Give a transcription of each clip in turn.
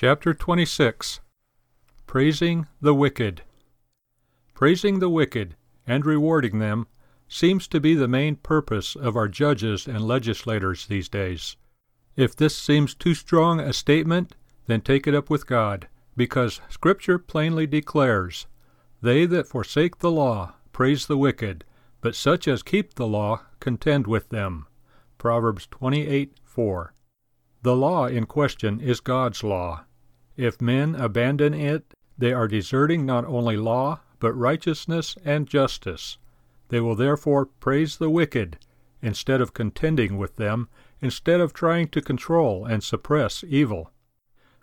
Chapter 26 Praising the Wicked Praising the wicked and rewarding them seems to be the main purpose of our judges and legislators these days. If this seems too strong a statement, then take it up with God, because Scripture plainly declares, They that forsake the law praise the wicked, but such as keep the law contend with them. Proverbs 28 4. The law in question is God's law. If men abandon it, they are deserting not only law, but righteousness and justice. They will therefore praise the wicked, instead of contending with them, instead of trying to control and suppress evil.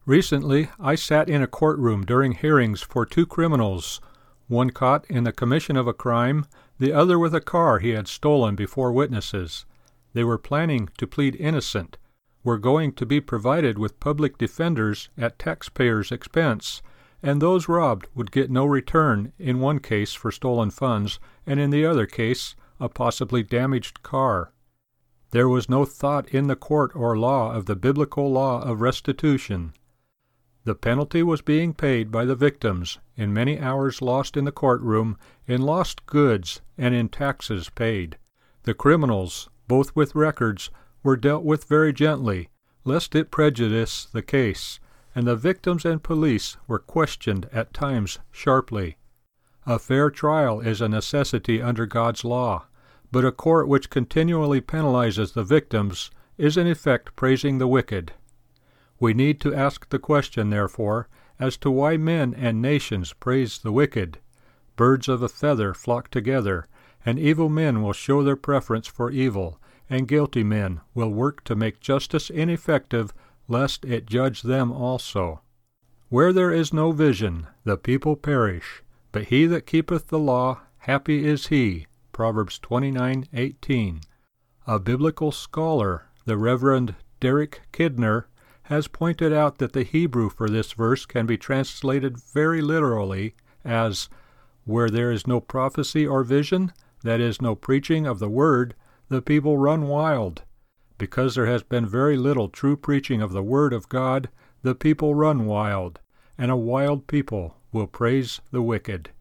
Recently, I sat in a courtroom during hearings for two criminals, one caught in the commission of a crime, the other with a car he had stolen before witnesses. They were planning to plead innocent, were going to be provided with public defenders at taxpayers' expense, and those robbed would get no return in one case for stolen funds, and in the other case, a possibly damaged car. There was no thought in the court or law of the biblical law of restitution. The penalty was being paid by the victims in many hours lost in the courtroom, in lost goods, and in taxes paid. The criminals, both with records, were dealt with very gently, lest it prejudice the case, and the victims and police were questioned at times sharply. A fair trial is a necessity under God's law, but a court which continually penalizes the victims is in effect praising the wicked. We need to ask the question, therefore, as to why men and nations praise the wicked. Birds of a feather flock together, and evil men will show their preference for evil, and guilty men will work to make justice ineffective, lest it judge them also. Where there is no vision, the people perish, but he that keepeth the law, happy is he. Proverbs 29:18. A biblical scholar, the Reverend Derek Kidner, has pointed out that the Hebrew for this verse can be translated very literally as where there is no prophecy or vision, that is, no preaching of the word, the people run wild. Because there has been very little true preaching of the Word of God, the people run wild, and a wild people will praise the wicked.